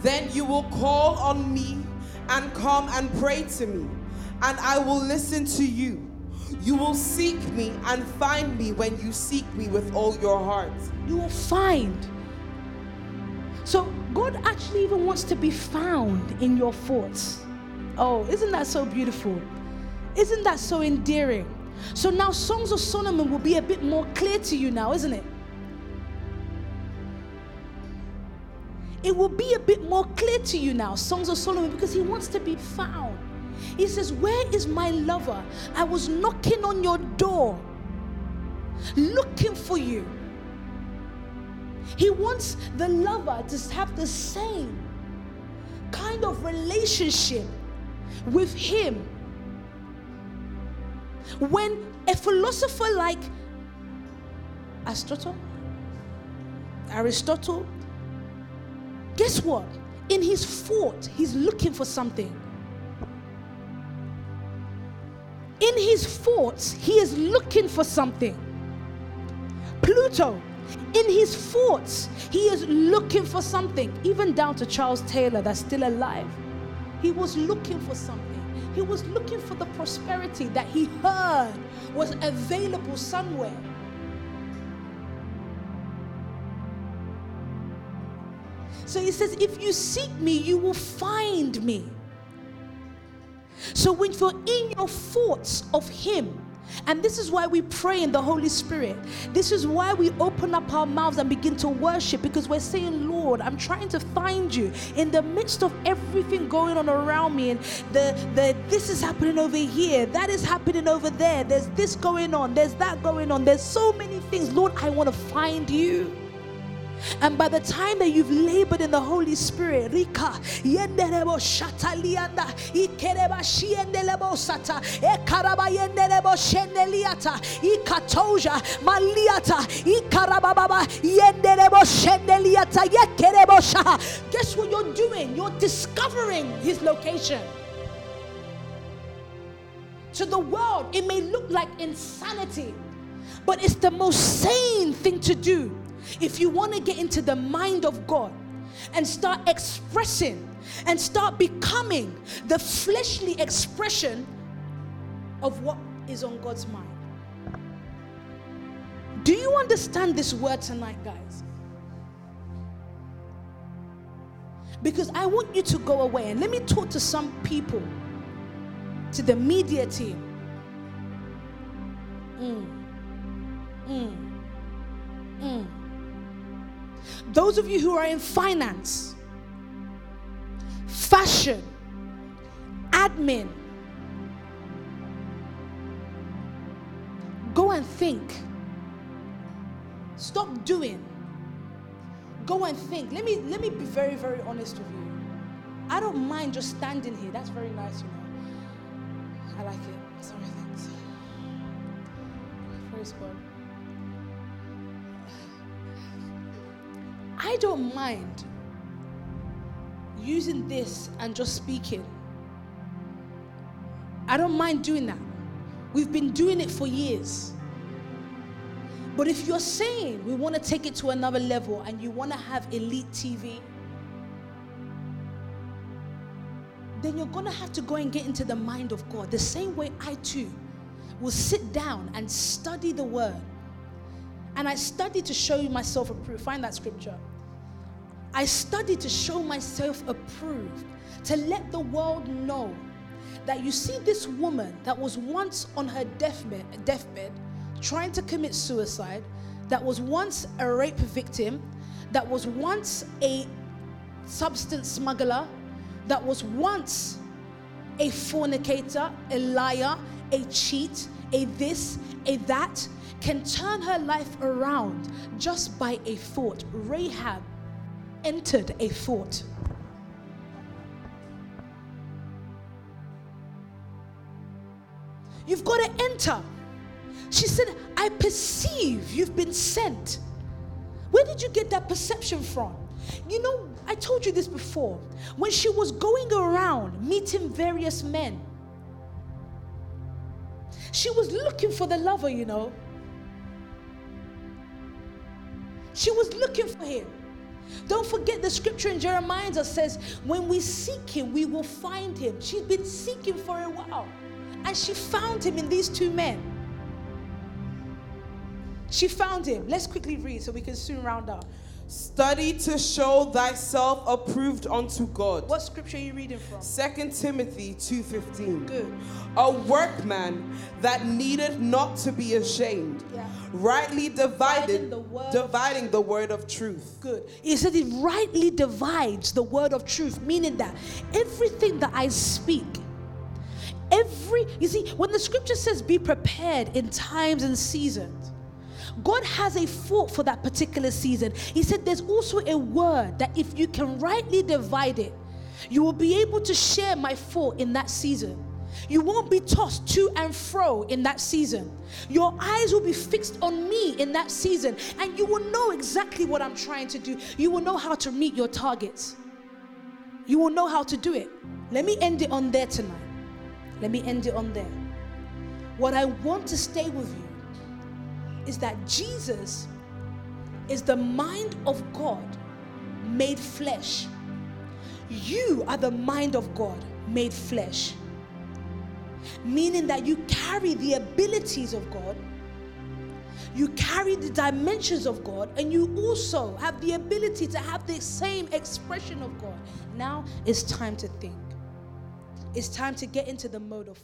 Speaker 2: Then you will call on me and come and pray to me, and I will listen to you. You will seek me and find me when you seek me with all your heart.
Speaker 1: You will find. So, God actually even wants to be found in your thoughts. Oh, isn't that so beautiful? Isn't that so endearing? So now Songs of Solomon will be a bit more clear to you now, isn't it? It will be a bit more clear to you now, Songs of Solomon, because he wants to be found. He says, Where is my lover? I was knocking on your door, looking for you. He wants the lover to have the same kind of relationship with him. When a philosopher like Aristotle, Aristotle, guess what? In his thought, he's looking for something. In his thoughts, he is looking for something. Pluto, in his thoughts, he is looking for something, even down to Charles Taylor, that's still alive. He was looking for something. He was looking for the prosperity that he heard was available somewhere. So he says, If you seek me, you will find me. So when you're in your thoughts of him, and this is why we pray in the Holy Spirit. This is why we open up our mouths and begin to worship because we're saying, Lord, I'm trying to find you in the midst of everything going on around me. And the, the this is happening over here, that is happening over there. There's this going on, there's that going on. There's so many things. Lord, I want to find you. And by the time that you've labored in the Holy Spirit, Rika, Yenderebo Shatalianda, Ikereba Shiendelebo Sata, Ekaraba Yenderebo Shendeliata, Ikatoja, Maliata, Ikarababa, Yenderebo Shendeliata, Yekerebo Shaha. Guess what you're doing? You're discovering his location. To the world, it may look like insanity, but it's the most sane thing to do if you want to get into the mind of God and start expressing and start becoming the fleshly expression of what is on God's mind. Do you understand this word tonight, guys? Because I want you to go away and let me talk to some people, to the media team. Mm. Mm. Mm. Those of you who are in finance, fashion, admin, go and think. Stop doing. Go and think. Let me let me be very very honest with you. I don't mind just standing here. That's very nice, you know. I like it. Sorry, thanks. Praise God. I don't mind using this and just speaking. I don't mind doing that. We've been doing it for years. But if you're saying we want to take it to another level and you want to have elite TV, then you're going to have to go and get into the mind of God. The same way I too will sit down and study the word. And I study to show myself approved. Find that scripture. I study to show myself approved, to let the world know that you see this woman that was once on her deathbed, deathbed trying to commit suicide, that was once a rape victim, that was once a substance smuggler, that was once a fornicator, a liar, a cheat, a this, a that, can turn her life around just by a thought. Rahab entered a thought. You've got to enter. She said, I perceive you've been sent. Where did you get that perception from? You know, I told you this before. When she was going around meeting various men, she was looking for the lover, you know. She was looking for him. Don't forget the scripture in Jeremiah that says, When we seek him, we will find him. She's been seeking for a while. And she found him in these two men. She found him. Let's quickly read so we can soon round up.
Speaker 2: Study to show thyself approved unto God.
Speaker 1: What scripture are you reading from?
Speaker 2: 2 Timothy 2:15.
Speaker 1: Good.
Speaker 2: A workman that needed not to be ashamed,
Speaker 1: Yeah.
Speaker 2: rightly
Speaker 1: Dividing
Speaker 2: divided
Speaker 1: the word-
Speaker 2: dividing the word of truth.
Speaker 1: Good. He said it rightly divides the word of truth, meaning that everything that I speak, every, you see, when the scripture says be prepared in times and seasons, God has a thought for that particular season. He said there's also a word that if you can rightly divide it, you will be able to share my thought in that season. You won't be tossed to and fro in that season. Your eyes will be fixed on me in that season, and you will know exactly what I'm trying to do. You will know how to meet your targets. You will know how to do it. Let me end it on there tonight. Let me end it on there. What I want to stay with you is that Jesus is the mind of God made flesh. You are the mind of God made flesh. Meaning that you carry the abilities of God, you carry the dimensions of God, and you also have the ability to have the same expression of God. Now it's time to think. It's time to get into the mode of